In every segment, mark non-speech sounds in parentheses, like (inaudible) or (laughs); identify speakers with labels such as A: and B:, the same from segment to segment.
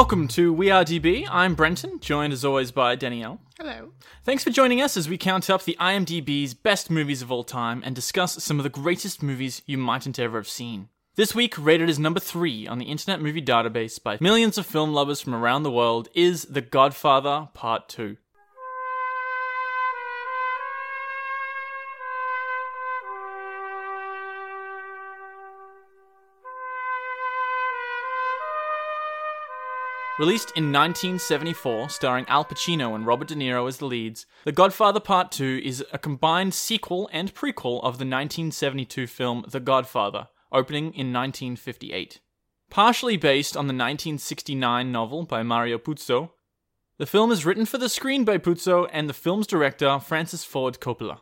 A: Welcome to We Are DB. I'm Brenton, joined as always by Danielle.
B: Hello.
A: Thanks for joining us as we count up the IMDb's best movies of all time and discuss some of the greatest movies you mightn't ever have seen. This week, rated as number three on the Internet Movie Database by millions of film lovers from around the world, is The Godfather Part 2. Released in 1974, starring Al Pacino and Robert De Niro as the leads, The Godfather Part 2 is a combined sequel and prequel of the 1972 film The Godfather, opening in 1958. Partially based on the 1969 novel by Mario Puzo, the film is written for the screen by Puzo and the film's director, Francis Ford Coppola.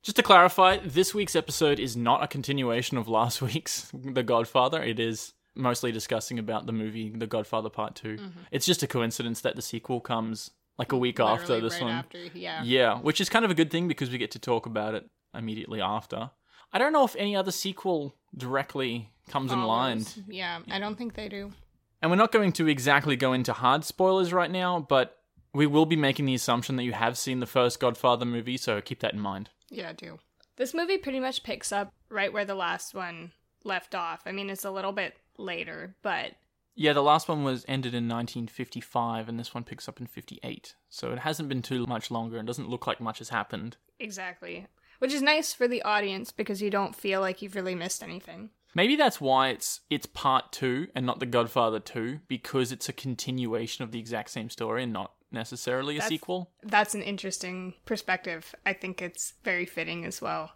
A: Just to clarify, this week's episode is not a continuation of last (laughs) week's The Godfather. It is mostly discussing about the movie The Godfather Part 2.
B: Mm-hmm.
A: It's just a coincidence that the sequel comes like a week after this
B: right
A: one.
B: After, yeah.
A: Yeah, which is kind of a good thing because we get to talk about it immediately after. I don't know if any other sequel directly comes in line.
B: Follows. Yeah, I don't think they do.
A: And we're not going to exactly go into hard spoilers right now, but we will be making the assumption that you have seen the first Godfather movie, so keep that in mind.
B: Yeah, I do. This movie pretty much picks up right where the last one left off. I mean, it's a little bit later, but
A: Yeah, the last one was ended in 1955, and this one picks up in 58. So it hasn't been too much longer and doesn't look like much has happened.
B: exactly. Which is nice for the audience because you don't feel like you've really missed anything.
A: Maybe that's why it's it's part two and not The Godfather two because it's a continuation of the exact same story and not necessarily a
B: That's-
A: sequel.
B: That's an interesting perspective. I think it's very fitting as well.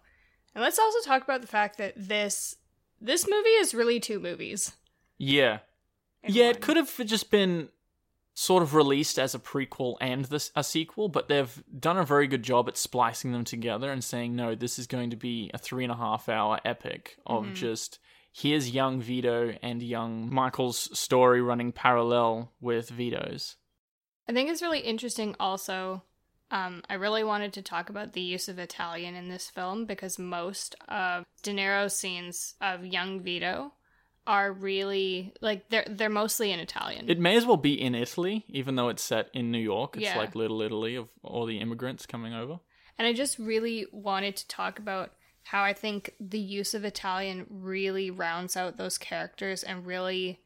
B: And let's also talk about the fact that this this movie is really two movies.
A: Yeah,
B: in
A: yeah. It could have just been sort of released as a prequel and this a sequel, but they've done a very good job at splicing them together and saying no, this is going to be a three and a half hour epic of
B: Mhm.
A: just here's young Vito and young Michael's story running parallel with Vito's.
B: I think it's really interesting also. Um, I really wanted to talk about the use of Italian in this film because most of De Niro's scenes of young Vito are really like they're they're mostly in Italian.
A: It may as well be in Italy, even though it's set in New York. It's
B: Yeah.
A: like Little Italy of all the immigrants coming over.
B: and I just really wanted to talk about how I think the use of Italian really rounds out those characters and really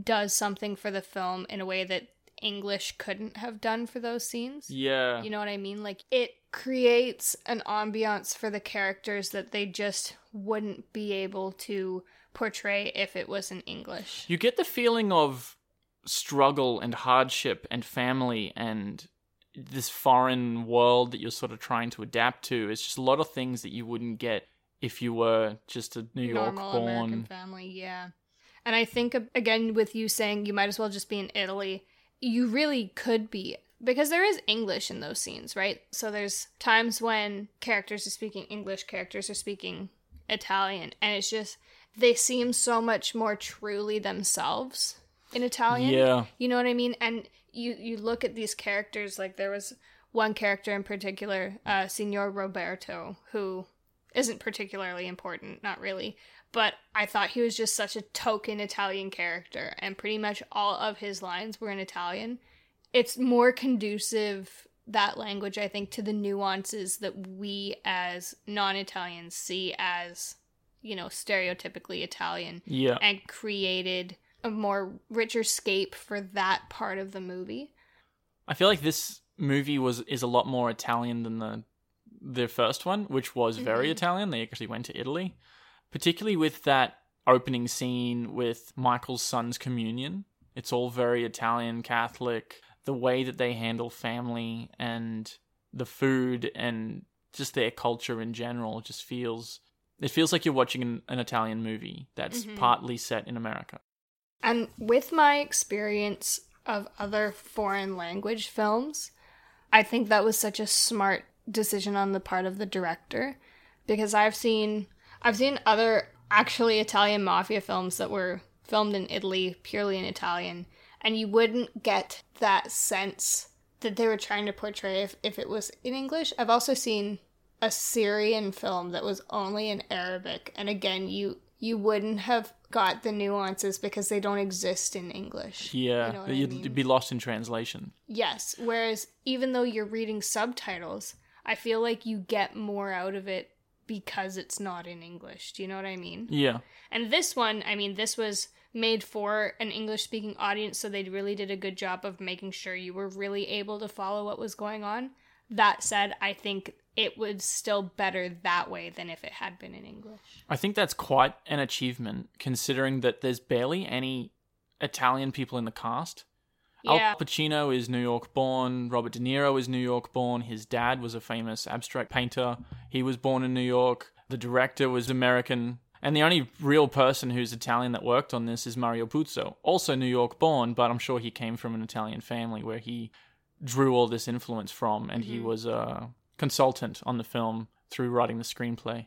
B: does something for the film in a way that English couldn't have done for those scenes.
A: Yeah.
B: You know what I mean? Like it creates an ambiance for the characters that they just wouldn't be able to portray if it was in English.
A: You get the feeling of struggle and hardship and family and this foreign world that you're sort of trying to adapt to. It's just a lot of things that you wouldn't get if you were just a New York
B: Normal American
A: born.
B: family, yeah. And I think again with you saying you might as well just be in Italy, you really could be because there is English in those scenes, right? So there's times when characters are speaking English, characters are speaking Italian, and it's just they seem so much more truly themselves in Italian.
A: Yeah.
B: You know what I mean? And you you look at these characters like there was one character in particular, uh, Signor Roberto, who isn't particularly important, not really, but I thought he was just such a token Italian character, and pretty much all of his lines were in Italian. It's more conducive that language, I think, to the nuances that we as non-Italians see as, you know, stereotypically Italian
A: Yeah.
B: and created a more richer scape for that part of the movie.
A: I feel like this movie was is a lot more Italian than the the first one, which was very
B: Mhm.
A: Italian. They actually went to Italy, particularly with that opening scene with Michael's son's communion. It's all very Italian Catholic. The way that they handle family and the food and just their culture in general just feels it feels like you're watching an, an Italian movie that's
B: Mhm.
A: partly set in America.
B: And with my experience of other foreign language films, I think that was such a smart decision on the part of the director because I've seen I've seen other actually Italian mafia films that were filmed in Italy purely in Italian and you wouldn't get that sense that they were trying to portray if, if it was in English. I've also seen a Syrian film that was only in Arabic and again you you wouldn't have got the nuances because they don't exist in English.
A: Yeah,
B: you know you'd, I mean?
A: you'd be lost in translation.
B: Yes. Whereas even though you're reading subtitles, I feel like you get more out of it because it's not in English. Do you know what I mean?
A: Yeah,
B: And this one, I mean, this was made for an English speaking audience, so they really did a good job of making sure you were really able to follow what was going on. That said, I think it was still better that way than if it had been in English.
A: I think that's quite an achievement considering that there's barely any Italian people in the cast.
B: Yeah.
A: Al Pacino is New York born. Robert De Niro is New York born. His dad was a famous abstract painter. He was born in New York. The director was American. And the only real person who's Italian that worked on this is Mario Puzo, also New York born, but I'm sure he came from an Italian family where he drew all this influence from, and he mm-hmm. was a consultant on the film through writing the screenplay.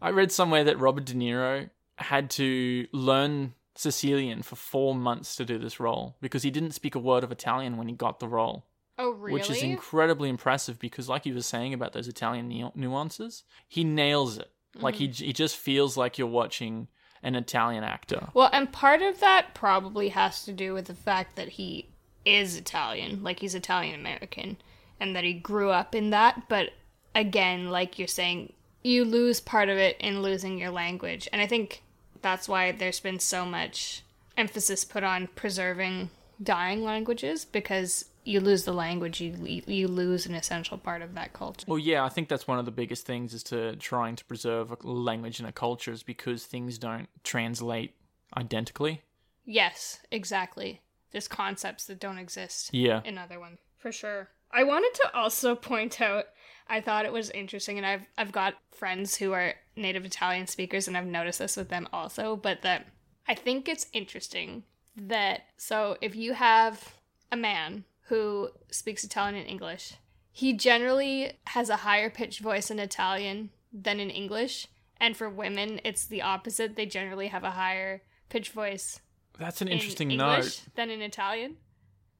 A: I read somewhere that Robert De Niro had to learn Sicilian for four months to do this role because he didn't speak a word of Italian when he got the role,
B: Oh, really?
A: which is incredibly impressive because, like you were saying about those Italian nu- nuances, he nails it. Like he mm. he just feels like you're watching an Italian actor.
B: Well, and part of that probably has to do with the fact that he is Italian, like he's Italian American, and that he grew up in that. But again, like you're saying, you lose part of it in losing your language. And I think that's why there's been so much emphasis put on preserving dying languages because you lose the language, you you lose an essential part of that culture.
A: Well, yeah, I think that's one of the biggest things is to trying to preserve a language and a culture is because things don't translate identically.
B: Yes, exactly. There's concepts that don't exist.
A: Yeah.
B: another one for sure. I wanted to also (laughs) point out I thought it was interesting and I've I've got friends who are native Italian speakers and I've noticed this with them also, but that I think it's interesting that so if you have a man who speaks Italian and English, he generally has a higher pitched voice in Italian than in English, and for women it's the opposite. They generally have a higher pitched voice
A: That's an
B: in
A: interesting
B: English
A: note.
B: than in Italian.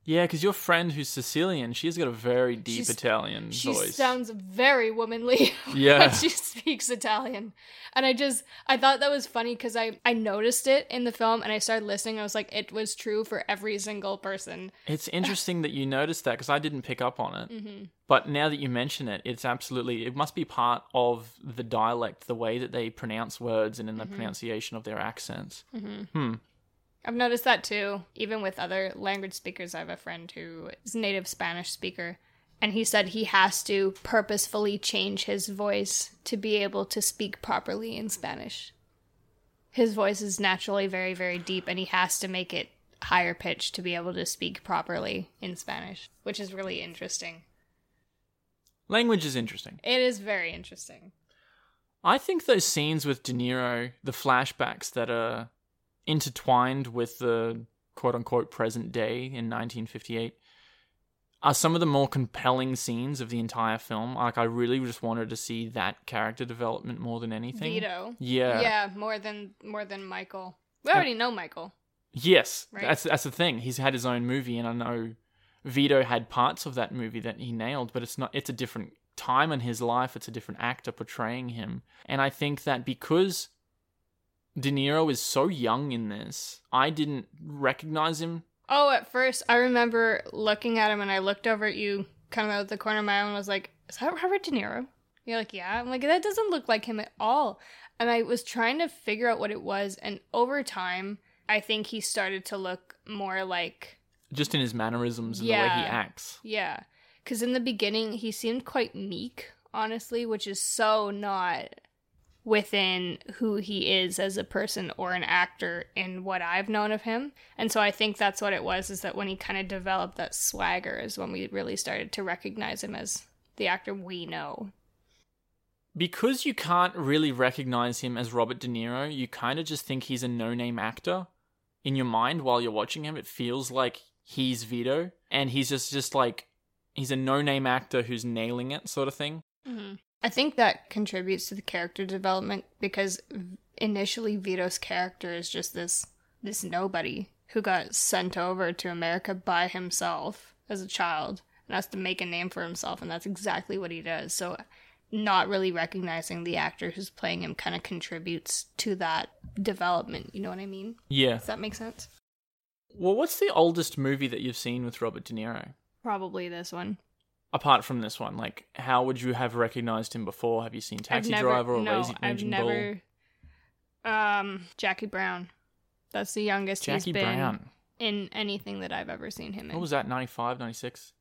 A: Yeah, because your friend who's Sicilian, she's got a very deep
B: She's-
A: Italian
B: she
A: voice.
B: sounds very womanly (laughs)
A: Yeah.
B: when (laughs) she speaks Italian. And I just I thought that was funny because I I noticed it in the film and I started listening. I was like, it was true for every single person.
A: It's (laughs) interesting that you noticed that because I didn't pick up on it.
B: Mm-hmm.
A: But now that you mention it, it's absolutely, it must be part of the dialect, the way that they pronounce words and in
B: Mm-hmm.
A: the pronunciation of their accents.
B: I've noticed that too, even with other language speakers. I have a friend who is a native Spanish speaker, and he said he has to purposefully change his voice to be able to speak properly in Spanish. His voice is naturally very, very deep, and he has to make it higher pitched to be able to speak properly in Spanish, which is really interesting.
A: Language is interesting.
B: It is very interesting.
A: I think those scenes with De Niro, the flashbacks that are intertwined with the quote unquote present day in 1958, are some of the more compelling scenes of the entire film. Like, I really just wanted to see that character development more than anything.
B: Vito.
A: Yeah.
B: Yeah, more than more than Michael. We already know Michael.
A: Yes,
B: Right.
A: that's that's the thing. He's had his own movie, and I know Vito had parts of that movie that he nailed, but it's not. It's a different time in his life. It's a different actor portraying him, and I think that because De Niro is so young in this, I didn't recognize him.
B: Oh, at first, I remember looking at him and I looked over at you kind of out the corner of my eye and was like, Is that Robert De Niro? You're like, Yeah. I'm like, That doesn't look like him at all. And I was trying to figure out what it was. And over time, I think he started to look more like,
A: Just in his mannerisms and the way he acts.
B: yeah. Because in the beginning, he seemed quite meek, honestly, which is so not within who he is as a person or an actor in what I've known of him. And so I think that's what it was is that when he kind of developed that swagger is when we really started to recognize him as the actor we know.
A: Because you can't really recognize him as Robert De Niro, you kind of just think he's a no-name actor in your mind while you're watching him. It feels like he's Vito, and he's just just like he's a no-name actor who's nailing it, sort of thing. Mm-hmm.
B: I think that contributes to the character development because initially Vito's character is just this this nobody who got sent over to America by himself as a child and has to make a name for himself and that's exactly what he does. So not really recognizing the actor who's playing him kind of contributes to that development. You know what I mean?
A: Yeah.
B: Does that make sense?
A: Well, what's the oldest movie that you've seen with Robert De Niro?
B: Probably this one.
A: Apart from this one, like how would you have recognized him before? Have you seen Taxi
B: never,
A: Driver or
B: no,
A: Lazy
B: I've never. Um, Jackie Brown. That's the youngest
A: Jackie
B: he's been
A: Brown.
B: in anything that I've ever seen him in.
A: What was that? 95, 96?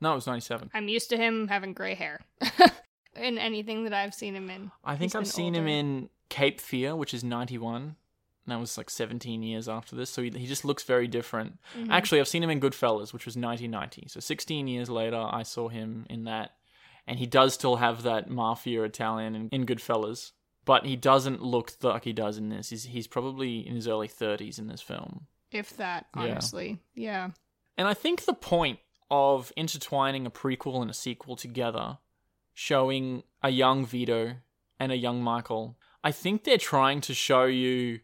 A: No, it was 97.
B: I'm used to him having gray hair (laughs) in anything that I've seen him in.
A: I think I've seen him in Cape Fear, which is 91. And that was like 17 years after this. So he, he just looks very different.
B: Mhm.
A: Actually, I've seen him in Goodfellas, which was 1990. So 16 years later, I saw him in that. And he does still have that mafia Italian in, in Goodfellas. But he doesn't look like he does in this. He's, he's probably in his early 30s in this film.
B: if that,
A: Yeah.
B: honestly, yeah.
A: And I think the point of intertwining a prequel and a sequel together, showing a young Vito and a young Michael, I think they're trying to show you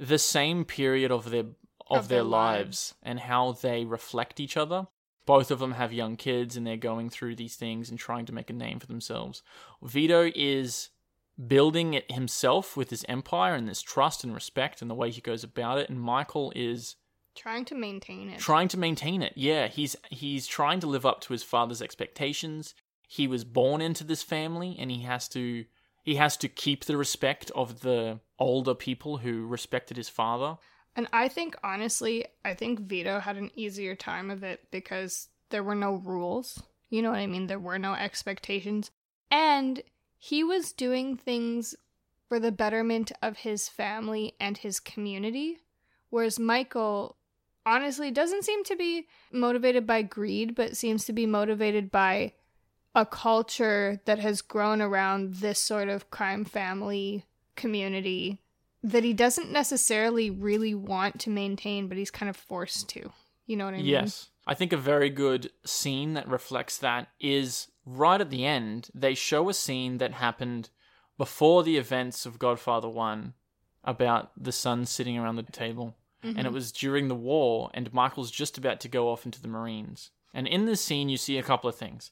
A: the same period of their of,
B: Of
A: their,
B: their
A: lives.
B: lives.
A: and how they reflect each other. Both of them have young kids and they're going through these things and trying to make a name for themselves. Vito is building it himself with his empire and this trust and respect and the way he goes about it and Michael is
B: Trying to maintain it.
A: trying to maintain it yeah he's he's trying to live up to his father's expectations he was born into this family and he has to he has to keep the respect of the older people who respected his father
B: And I think honestly, I think Vito had an easier time of it because there were no rules. You know what I mean? There were no expectations. And he was doing things for the betterment of his family and his community. Whereas Michael honestly doesn't seem to be motivated by greed, but seems to be motivated by a culture that has grown around this sort of crime family community that he doesn't necessarily really want to maintain, but he's kind of forced to. You know what I mean?
A: Yes. I think a very good scene that reflects that is right at the end. They show a scene that happened before the events of Godfather 1 about the son sitting around the table. And
B: Mm-hmm.
A: it was during the war, and Michael's just about to go off into the Marines. And in this scene, you see a couple of things.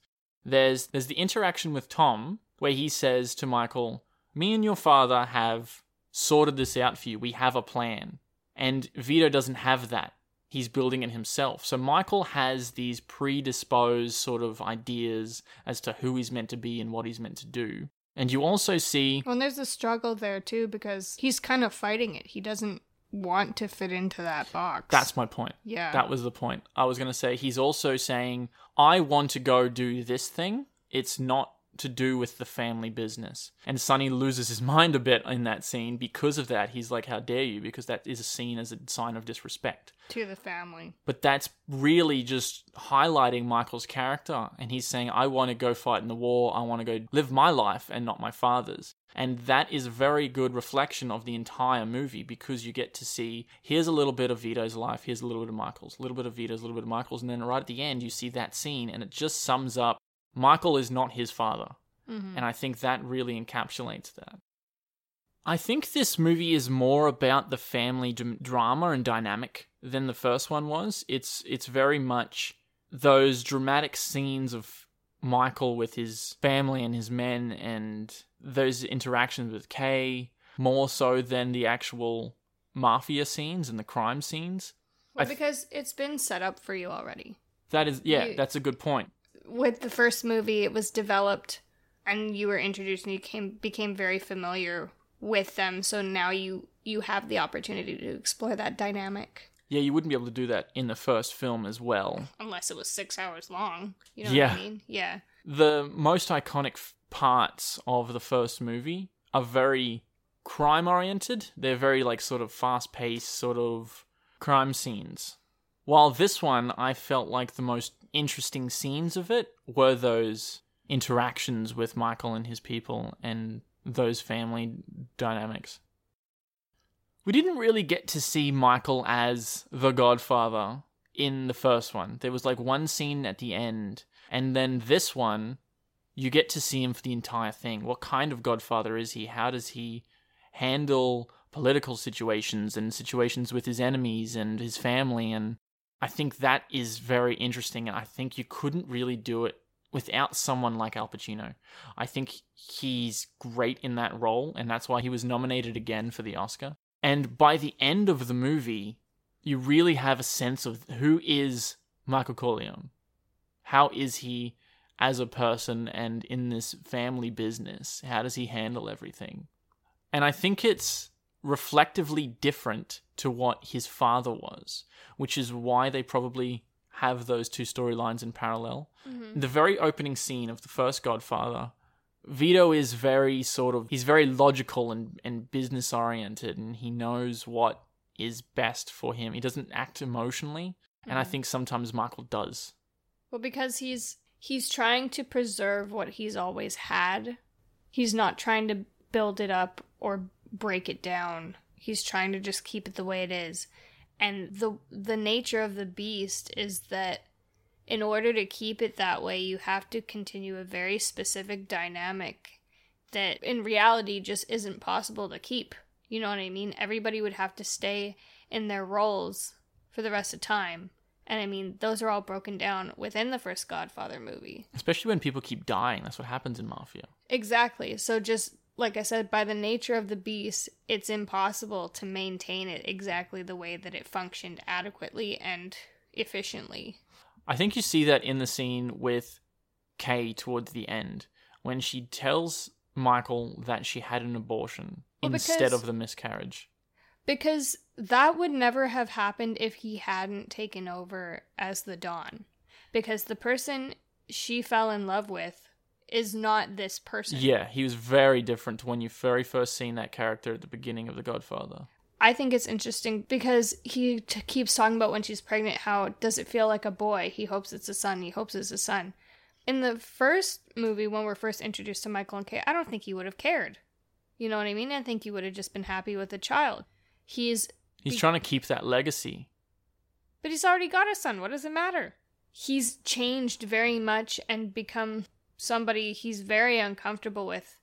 A: There's there's the interaction with Tom, where he says to Michael, "Me and your father have sorted this out for you. We have a plan." And Vito doesn't have that. He's building it himself. So Michael has these predisposed sort of ideas as to who he's meant to be and what he's meant to do. And you also see
B: Well, and there's a struggle there too because he's kind of fighting it. He doesn't want to fit into that box.
A: that's my point.
B: yeah.
A: That was the point. I was going to say he's also saying, I want to go do this thing. It's not to do with the family business. And Sonny loses his mind a bit in that scene because of that. He's like, How dare you? Because that is seen as a sign of disrespect.
B: to the family.
A: But that's really just highlighting Michael's character. And he's saying, I want to go fight in the war. I want to go live my life and not my father's. And that is a very good reflection of the entire movie because you get to see here's a little bit of Vito's life, here's a little bit of Michael's, a little bit of Vito's, a little bit of Michael's. And then right at the end, you see that scene and it just sums up Michael is not his father.
B: Mhm.
A: And I think that really encapsulates that. I think this movie is more about the family d- drama and dynamic than the first one was. It's it's very much those dramatic scenes of Michael with his family and his men and those interactions with Kay more so than the actual mafia scenes and the crime scenes.
B: Well,
A: th-
B: because it's been set up for you already.
A: That is yeah,
B: You-
A: that's a good point.
B: With the first movie, it was developed and you were introduced and you came became very familiar with them. So now you you have the opportunity to explore that dynamic.
A: Yeah, you wouldn't be able to do that in the first film as well.
B: Unless it was six hours long. You know
A: Yeah.
B: what I mean? Yeah.
A: The most iconic f- parts of the first movie are very crime oriented. They're very like sort of fast paced sort of crime scenes. While this one, I felt like the most interesting scenes of it were those interactions with Michael and his people and those family dynamics. We didn't really get to see Michael as the Godfather in the first one. There was like one scene at the end, and then this one, you get to see him for the entire thing. What kind of Godfather is he? How does he handle political situations and situations with his enemies and his family? And I think that is very interesting, and I think you couldn't really do it without someone like Al Pacino. I think he's great in that role, and that's why he was nominated again for the Oscar. And by the end of the movie, you really have a sense of who is Michael Corleone. How is he as a person and in this family business? How does he handle everything? And I think it's reflectively different to what his father was, which is why they probably have those two storylines in parallel.
B: Mm-hmm.
A: The very opening scene of the first Godfather, Vito is very sort of he's very logical and, and business oriented and he knows what is best for him. He doesn't act emotionally. And I
B: Mhm.
A: think sometimes Michael does.
B: Well, because he's he's trying to preserve what he's always had. He's not trying to build it up or break it down. He's trying to just keep it the way it is. And the the nature of the beast is that in order to keep it that way, you have to continue a very specific dynamic that in reality just isn't possible to keep. You know what I mean? Everybody would have to stay in their roles for the rest of time. And I mean, those are all broken down within the first Godfather movie.
A: Especially when people keep dying. That's what happens in Mafia.
B: Exactly. So just like I said, by the nature of the beast, it's impossible to maintain it exactly the way that it functioned adequately and efficiently.
A: I think you see that in the scene with Kay towards the end when she tells Michael that she had an abortion
B: Well,
A: instead of the miscarriage.
B: Because that would never have happened if he hadn't taken over as the Don. Because the person she fell in love with is not this person.
A: Yeah, he was very different to when you very first seen that character at the beginning of The Godfather.
B: I think it's interesting because he t- keeps talking about when she's pregnant how does it feel like a boy? He hopes it's a son. He hopes it's a son. In the first movie, when we're first introduced to Michael and Kay, I don't think he would have cared. You know what I mean? I think he would have just been happy with a child. He's,
A: He's
B: Be-
A: trying to keep that legacy.
B: but he's already got a son. What does it matter? He's changed very much and become somebody he's very uncomfortable with.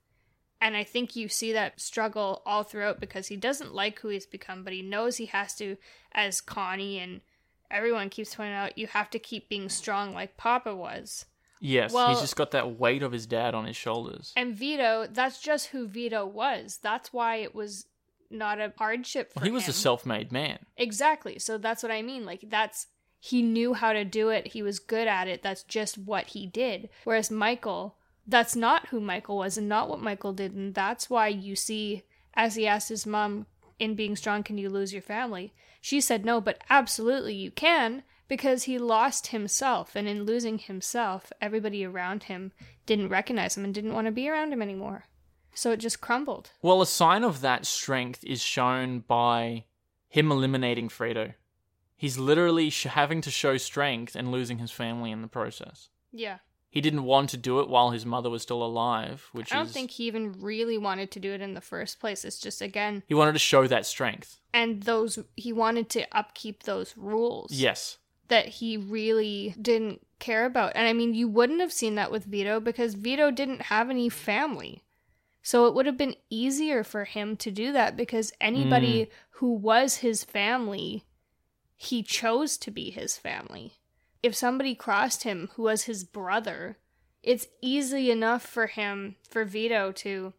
B: And I think you see that struggle all throughout because he doesn't like who he's become, but he knows he has to, as Connie and everyone keeps pointing out, you have to keep being strong like Papa was.
A: Yes,
B: Well-
A: he's just got that weight of his dad on his shoulders.
B: And Vito, that's just who Vito was. That's why it was not a hardship for
A: Well, he was
B: him.
A: a self-made man.
B: Exactly. So that's what I mean. Like that's he knew how to do it. He was good at it. That's just what he did. Whereas Michael, that's not who Michael was and not what Michael did. And that's why you see as he asked his mom in being strong, can you lose your family? She said no, but absolutely you can because he lost himself and in losing himself, everybody around him didn't recognize him and didn't want to be around him anymore. So it just crumbled.
A: Well, a sign of that strength is shown by him eliminating Fredo. He's literally sh- having to show strength and losing his family in the process.
B: Yeah.
A: He didn't want to do it while his mother was still alive, which
B: I don't
A: is
B: think he even really wanted to do it in the first place. It's just again,
A: he wanted to show that strength.
B: and those he wanted to upkeep those rules
A: Yes.
B: that he really didn't care about. And I mean, you wouldn't have seen that with Vito because Vito didn't have any family. So it would have been easier for him to do that because anybody mm. who was his family, he chose to be his family. If somebody crossed him who was his brother, it's easy enough for him, for Vito to,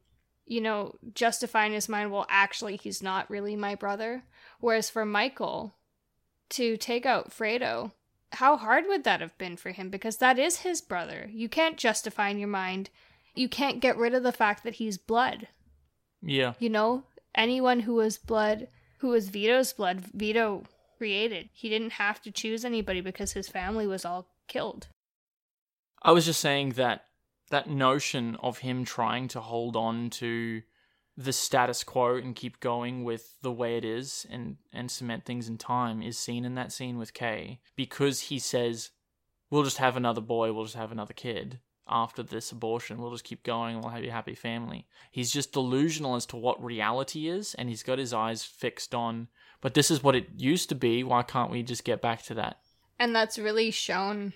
B: you know, justify in his mind, well, actually, he's not really my brother. Whereas for Michael, to take out Fredo, how hard would that have been for him? Because that is his brother. You can't justify in your mind. You can't get rid of the fact that he's blood.
A: Yeah.
B: You know, anyone who was blood, who was Vito's blood, Vito created. He didn't have to choose anybody because his family was all killed.
A: I was just saying that that notion of him trying to hold on to the status quo and keep going with the way it is and and cement things in time is seen in that scene with Kay because he says we'll just have another boy, we'll just have another kid after this abortion. We'll just keep going, we'll have a happy family. He's just delusional as to what reality is and he's got his eyes fixed on but this is what it used to be, why can't we just get back to that?
B: And that's really shown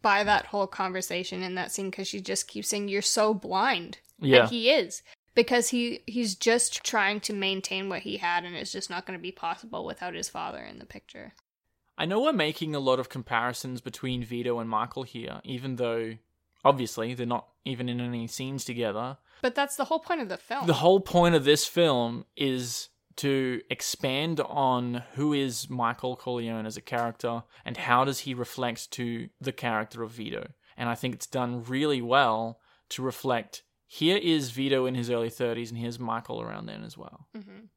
B: by that whole conversation in that scene because she just keeps saying, You're so blind.
A: Yeah.
B: And he is. Because he he's just trying to maintain what he had and it's just not going to be possible without his father in the picture.
A: I know we're making a lot of comparisons between Vito and Michael here, even though Obviously, they're not even in any scenes together.
B: But that's the whole point of the film.
A: The whole point of this film is to expand on who is Michael Corleone as a character and how does he reflect to the character of Vito. And I think it's done really well to reflect here is Vito in his early 30s and here's Michael around then as well.
B: Mhm.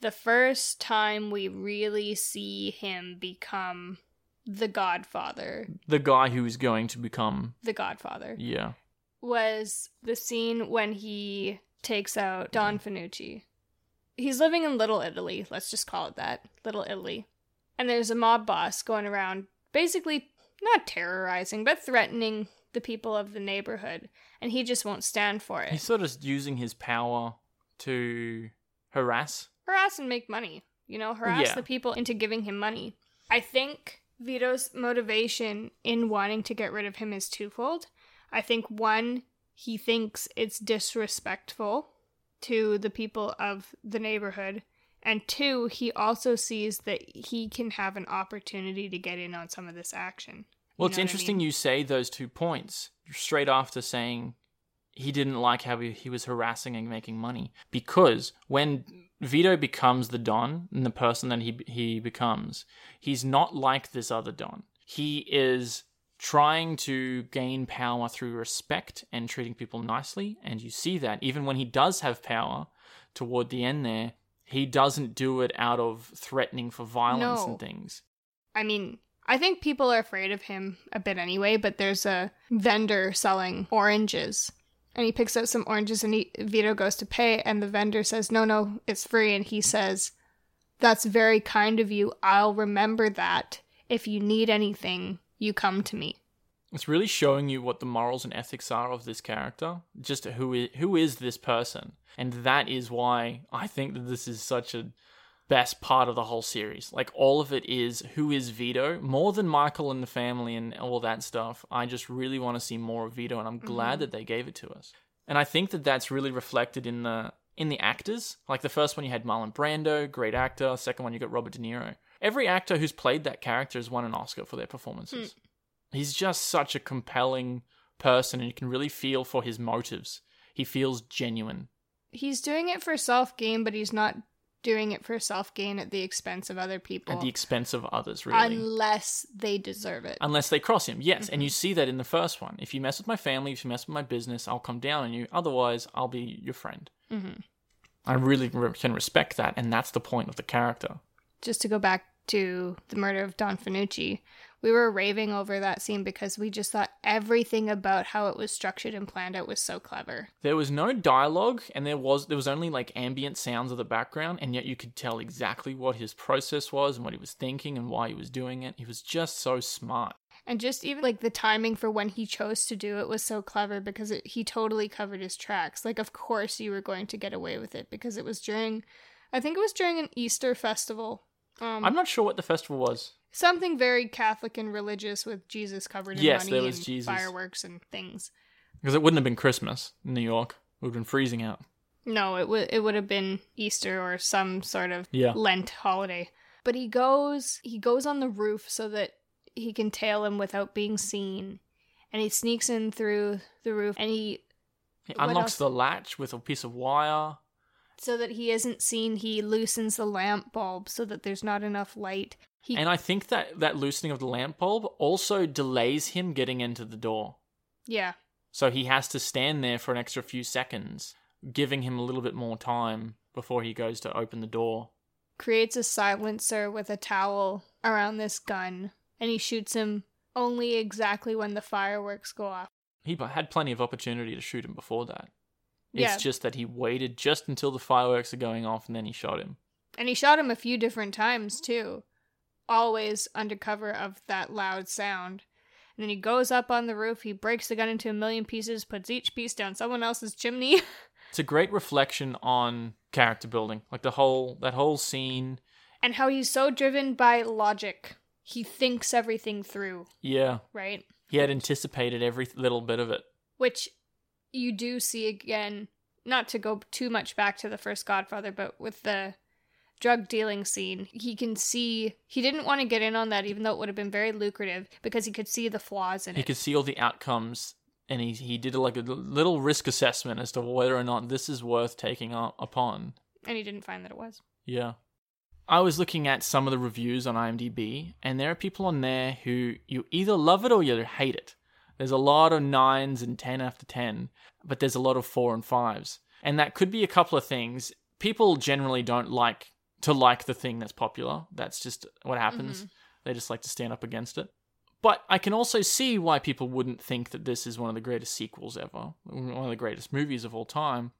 B: The first time we really see him become the Godfather,
A: The guy who is going to become,
B: the Godfather,
A: yeah.
B: was the scene when he takes out Don Fanucci. He's living in Little Italy, let's just call it that Little Italy. And there's a mob boss going around basically not terrorizing, but threatening the people of the neighborhood. And he just won't stand for it.
A: He's sort of using his power to harass.
B: harass and make money. You know, harass
A: Yeah.
B: the people into giving him money. I think Vito's motivation in wanting to get rid of him is twofold. I think one, he thinks it's disrespectful to the people of the neighborhood. And two, he also sees that he can have an opportunity to get in on some of this action.
A: Well,
B: You
A: it's
B: know what I
A: interesting
B: mean?
A: you say those two points straight after saying he didn't like how he, he was harassing and making money. Because when Vito becomes the Don and the person that he he becomes, he's not like this other Don. He is trying to gain power through respect and treating people nicely, and you see that even when he does have power toward the end there, he doesn't do it out of threatening for violence
B: No.
A: and things.
B: I mean, I think people are afraid of him a bit anyway, but there's a vendor selling oranges. And he picks out some oranges and he, Vito goes to pay, and the vendor says, No, no, it's free. And he says, That's very kind of you. I'll remember that. If you need anything, you come to me.
A: It's really showing you what the morals and ethics are of this character, just who is, who is this person. And that is why I think that this is such a best part of the whole series. Like all of it is who is Vito, more than Michael and the family and all that stuff. I just really want to see more of Vito and I'm glad mm-hmm. that they gave it to us. And I think that that's really reflected in the in the actors. Like the first one you had Marlon Brando, great actor, second one you got Robert De Niro. Every actor who's played that character has won an Oscar for their performances mm. he's just such a compelling person and you can really feel for his motives. He feels genuine.
B: He's doing it for self gain, but he's not doing it for self gain at the expense of other people.
A: At the expense of others, really.
B: Unless they deserve it.
A: Unless they cross him, yes. And you see that in the first one. If you mess with my family, if you mess with my business, I'll come down on you. Otherwise, I'll be your friend.
B: Mhm.
A: I really re- can respect that, and that's the point of the character.
B: just to go back to the murder of Don Fanucci, we were raving over that scene because we just thought everything about how it was structured and planned out was so clever.
A: There was no dialogue, and there was there was only like ambient sounds of the background, and yet you could tell exactly what his process was and what he was thinking and why he was doing it. He was just so smart.
B: And just even like the timing for when he chose to do it was so clever because it, he totally covered his tracks. Like, of course, you were going to get away with it because it was during, I think it was during an Easter festival. Um,
A: I'm not sure what the festival was.
B: Something very Catholic and religious with Jesus covered in
A: Yes,
B: money
A: there was
B: and
A: Jesus.
B: fireworks and things.
A: Because it wouldn't have been Christmas in New York. It would have been freezing out.
B: No, it would it would have been Easter or some sort of
A: Yeah.
B: Lent holiday. But he goes he goes on the roof so that he can tail him without being seen. And he sneaks in through the roof and he
A: He unlocks
B: else?
A: the latch with a piece of wire.
B: so that he isn't seen, he loosens the lamp bulb so that there's not enough light. He
A: And I think that that loosening of the lamp bulb also delays him getting into the door.
B: yeah.
A: So he has to stand there for an extra few seconds, giving him a little bit more time before he goes to open the door.
B: creates a silencer with a towel around this gun and he shoots him only exactly when the fireworks go off.
A: He had plenty of opportunity to shoot him before that. It's
B: Yeah.
A: just that he waited just until the fireworks are going off and then he shot him.
B: And he shot him a few different times too, always under cover of that loud sound. And then he goes up on the roof, he breaks the gun into a million pieces, puts each piece down someone else's chimney. (laughs)
A: It's a great reflection on character building. Like the whole that whole scene.
B: and how he's so driven by logic. He thinks everything through,
A: Yeah.
B: right?
A: He had anticipated every little bit of it.
B: Which you do see again, not to go too much back to the first Godfather, but with the drug dealing scene, he can see he didn't want to get in on that, even though it would have been very lucrative, because he could see the flaws in
A: He
B: it.
A: He could see all the outcomes and he he did like a little risk assessment as to whether or not this is worth taking up upon.
B: And he didn't find that it was.
A: Yeah. I was looking at some of the reviews on IMDb, and there are people on there who you either love it or you hate it. There's a lot of nines and 10 after 10, but there's a lot of four and fives. And that could be a couple of things. People generally don't like to like the thing that's popular. That's just what happens. Mm-hmm. They just like to stand up against it. But I can also see why people wouldn't think that this is one of the greatest sequels ever, one of the greatest movies of all time,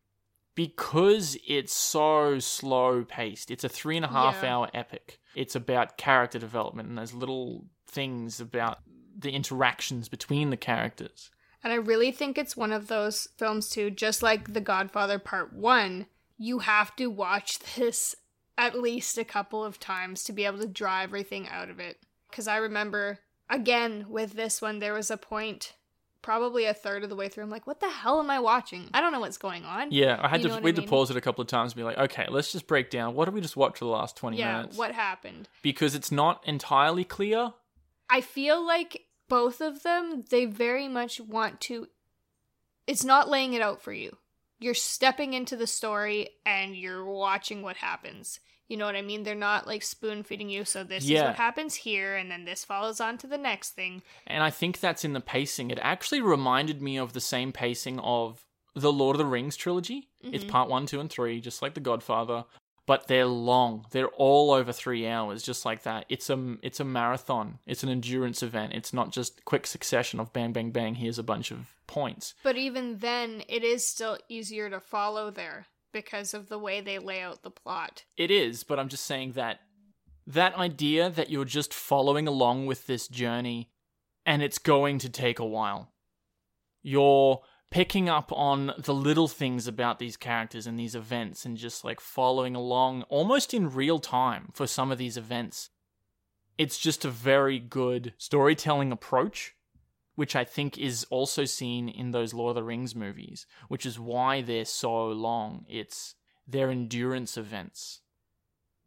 A: because it's so slow paced. It's a three and a half
B: Yeah.
A: hour epic. It's about character development and those little things about the interactions between the characters.
B: And I really think it's one of those films too, just like The Godfather Part 1, you have to watch (laughs) this at least a couple of times to be able to draw everything out of it. Cuz I remember again with this one there was a point probably a third of the way through I'm like, "What the hell am I watching? I don't know what's going on."
A: Yeah, I had
B: You
A: to
B: know what
A: we
B: I
A: had to pause it a couple of times and be like, okay, let's just break down what did we just watch for the last twenty
B: Yeah,
A: minutes?
B: what happened?
A: Because it's not entirely clear.
B: I feel like both of them, they very much want to. It's not laying it out for you. You're stepping into the story and you're watching what happens. You know what I mean? They're not like spoon feeding you, so this is what happens here, and then this follows on to the next thing.
A: And I think that's in the pacing. It actually reminded me of the same pacing of the Lord of the Rings trilogy. It's
B: Mhm.
A: part one, two, and three, just like The Godfather. But they're long. They're all over three hours, just like that. It's a it's a marathon. It's an endurance event. It's not just quick succession of bang, bang, bang. Here's a bunch of points.
B: But even then, it is still easier to follow there because of the way they lay out the plot.
A: It is, but I'm just saying that that idea that you're just following along with this journey and it's going to take a while. You're picking up on the little things about these characters and these events and just like following along almost in real time for some of these events. It's just a very good storytelling approach, which I think is also seen in those Lord of the Rings movies, which is why they're so long. It's their endurance events.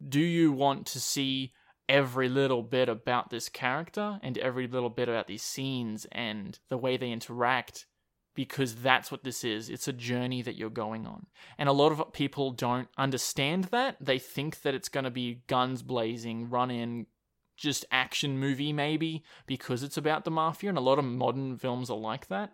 A: Do you want to see every little bit about this character and every little bit about these scenes and the way they interact? Because that's what this is. It's a journey that you're going on. And a lot of people don't understand that. They think that it's going to be guns blazing, run in, just action movie maybe because it's about the mafia and a lot of modern films are like that.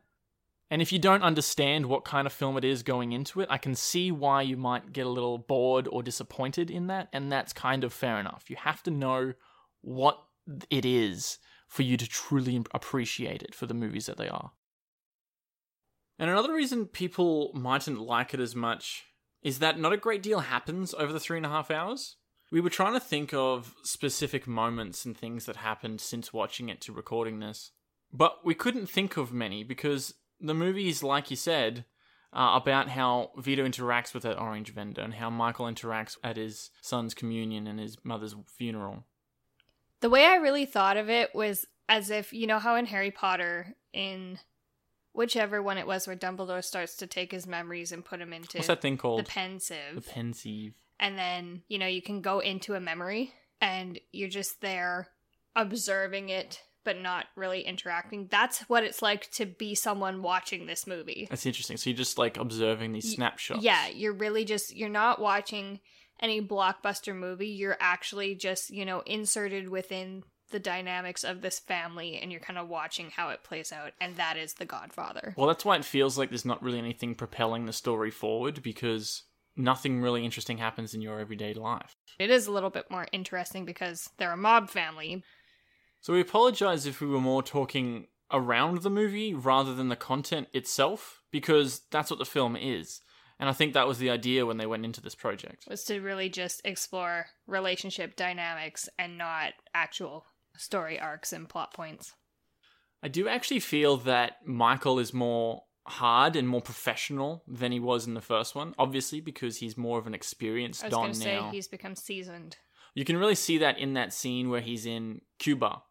A: And if you don't understand what kind of film it is going into it, I can see why you might get a little bored or disappointed in that, and that's kind of fair enough. You have to know what it is for you to truly appreciate it for the movies that they are. And another reason people mightn't like it as much is that not a great deal happens over the three and a half hours. We were trying to think of specific moments and things that happened since watching it to recording this, but we couldn't think of many because the movie's, like you said, uh, about how Vito interacts with that orange vendor and how Michael interacts at his son's communion and his mother's funeral.
B: The way I really thought of it was as if, you know, how in Harry Potter, in whichever one it was where Dumbledore starts to take his memories and put them into
A: What's that thing called?
B: the pensive.
A: The pensieve.
B: and then, you know, you can go into a memory and you're just there observing it but not really interacting. That's what it's like to be someone watching this movie.
A: That's interesting. So you're just like observing these
B: Y-
A: snapshots.
B: Yeah, you're really just you're not watching any blockbuster movie. You're actually just, you know, inserted within the dynamics of this family and you're kind of watching how it plays out and that is The Godfather.
A: Well, that's why it feels like there's not really anything propelling the story forward because nothing really interesting happens in your everyday life.
B: It is a little bit more interesting because they're a mob family.
A: So we apologize if we were more talking around the movie rather than the content itself because that's what the film is. And I think that was the idea when they went into this project.
B: was to really just explore relationship dynamics and not actual story arcs and plot points.
A: I do actually feel that Michael is more hard and more professional than he was in the first one, obviously because he's more of an experienced
B: I was
A: Don
B: say
A: now.
B: he's become seasoned.
A: You can really see that in that scene where he's in Cuba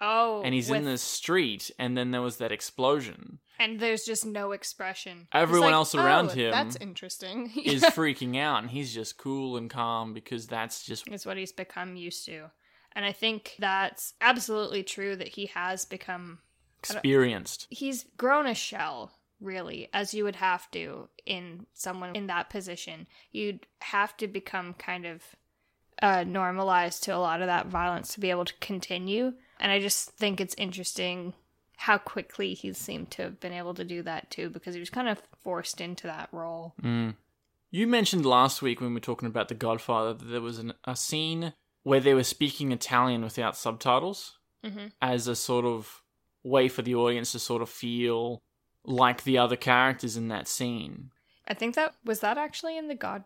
B: Oh,
A: and he's in the street and then there was that explosion.
B: and there's just no expression.
A: Everyone
B: like,
A: else around
B: "Oh,
A: him
B: That's interesting.
A: is (laughs) freaking out and he's just cool and calm because that's just
B: It's what he's become used to. And I think that's absolutely true that he has become
A: experienced.
B: He's grown a shell, really, as you would have to in someone in that position. You'd have to become kind of uh, normalized to a lot of that violence to be able to continue. And I just think it's interesting how quickly he seemed to have been able to do that too, because he was kind of forced into that role.
A: Mm. You mentioned last week when we were talking about The Godfather that there was an, a scene where they were speaking Italian without subtitles
B: Mhm.
A: as a sort of way for the audience to sort of feel like the other characters in that scene.
B: I think that was that actually in the God,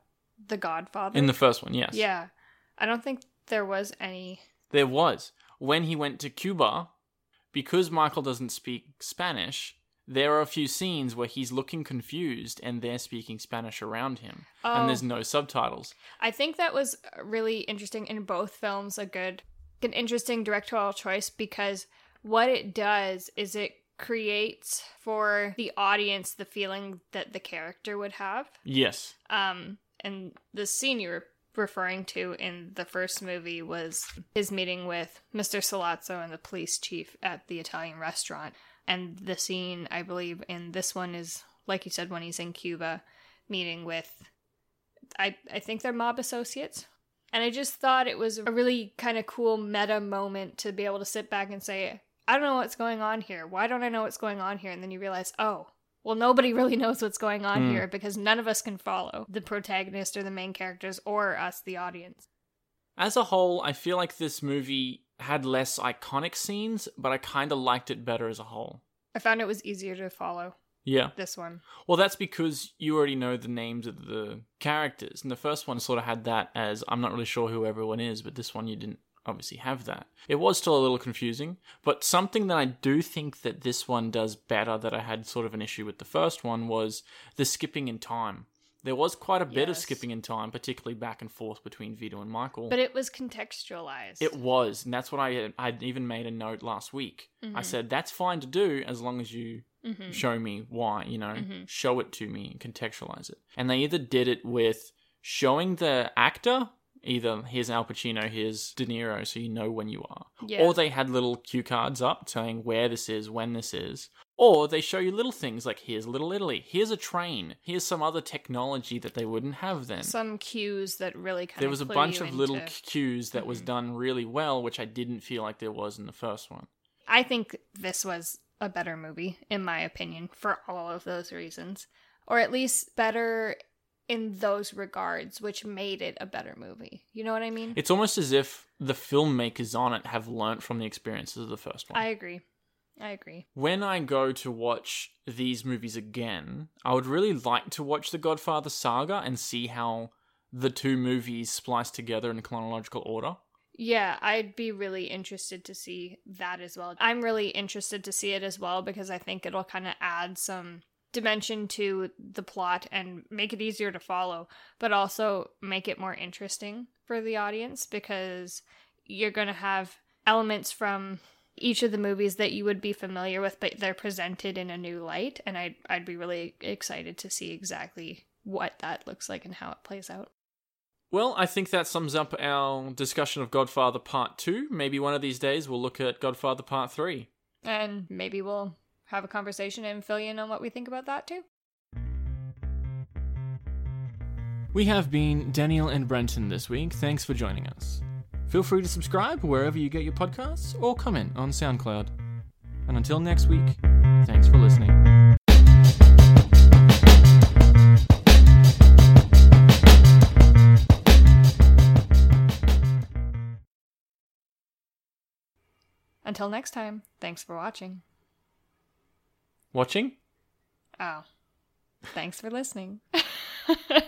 B: the Godfather.
A: In the first one, yes.
B: yeah, I don't think there was any.
A: There was. When he went to Cuba, because Michael doesn't speak Spanish, there are a few scenes where he's looking confused and they're speaking Spanish around him.
B: Oh.
A: And there's no subtitles.
B: I think that was really interesting in both films. A good, an interesting directorial choice because what it does is it creates for the audience the feeling that the character would have.
A: Yes.
B: Um, and the scene you were referring to in the first movie was his meeting with Mr. Sollozzo and the police chief at the Italian restaurant. And the scene, I believe, in this one is, like you said, when he's in Cuba meeting with, I, I think they're mob associates. And I just thought it was a really kind of cool meta moment to be able to sit back and say, I don't know what's going on here. Why don't I know what's going on here? And then you realize, oh, well, nobody (laughs) really knows what's going on
A: Hmm.
B: here because none of us can follow the protagonist or the main characters or us, the audience.
A: As a whole, I feel like this movie had less iconic scenes, but I kind of liked it better as a whole.
B: I found it was easier to follow
A: Yeah.
B: this one.
A: Well, that's because you already know the names of the characters. And the first one sort of had that as I'm not really sure who everyone is, but this one you didn't obviously have that. It was still a little confusing, but something that I do think that this one does better that I had sort of an issue with the first one was the skipping in time. There was quite a bit of skipping in time, particularly back and forth between Vito and Michael.
B: But it was contextualized.
A: It was, and that's what I had, I'd even made a note last week. I
B: Mhm.
A: said that's fine to do as long as you
B: Mhm.
A: show me why, you know,
B: Mhm.
A: show it to me and contextualize it. And they either did it with showing the actor, either here's Al Pacino, here's De Niro, so you know when you are,
B: Yeah.
A: or they had little cue cards up telling where this is, when this is, or they show you little things like here's Little Italy, here's a train, here's some other technology that they wouldn't have then.
B: Some cues that really kind
A: there
B: of There
A: was a bunch of little cues that was
B: Mhm.
A: done really well, which I didn't feel like there was in the first one.
B: I think this was a better movie, in my opinion, for all of those reasons. Or at least better in those regards, which made it a better movie. You know what I mean?
A: It's almost as if the filmmakers on it have learnt from the experiences of the first one.
B: I agree. I agree.
A: when I go to watch these movies again, I would really like to watch the Godfather saga and see how the two movies splice together in chronological order.
B: Yeah, I'd be really interested to see that as well. I'm really interested to see it as well because I think it'll kind of add some dimension to the plot and make it easier to follow, but also make it more interesting for the audience because you're going to have elements from each of the movies that you would be familiar with, but they're presented in a new light. And I'd, I'd be really excited to see exactly what that looks like and how it plays out.
A: Well, I think that sums up our discussion of Godfather Part 2. Maybe one of these days we'll look at Godfather Part 3.
B: And maybe we'll have a conversation and fill you in on what we think about that too.
A: We have been Daniel and Brenton this week. Thanks for joining us. Feel free to subscribe wherever you get your podcasts or comment on SoundCloud. And until next week, thanks for listening.
B: Until next time, thanks for watching.
A: Watching?
B: Oh, thanks for listening. (laughs)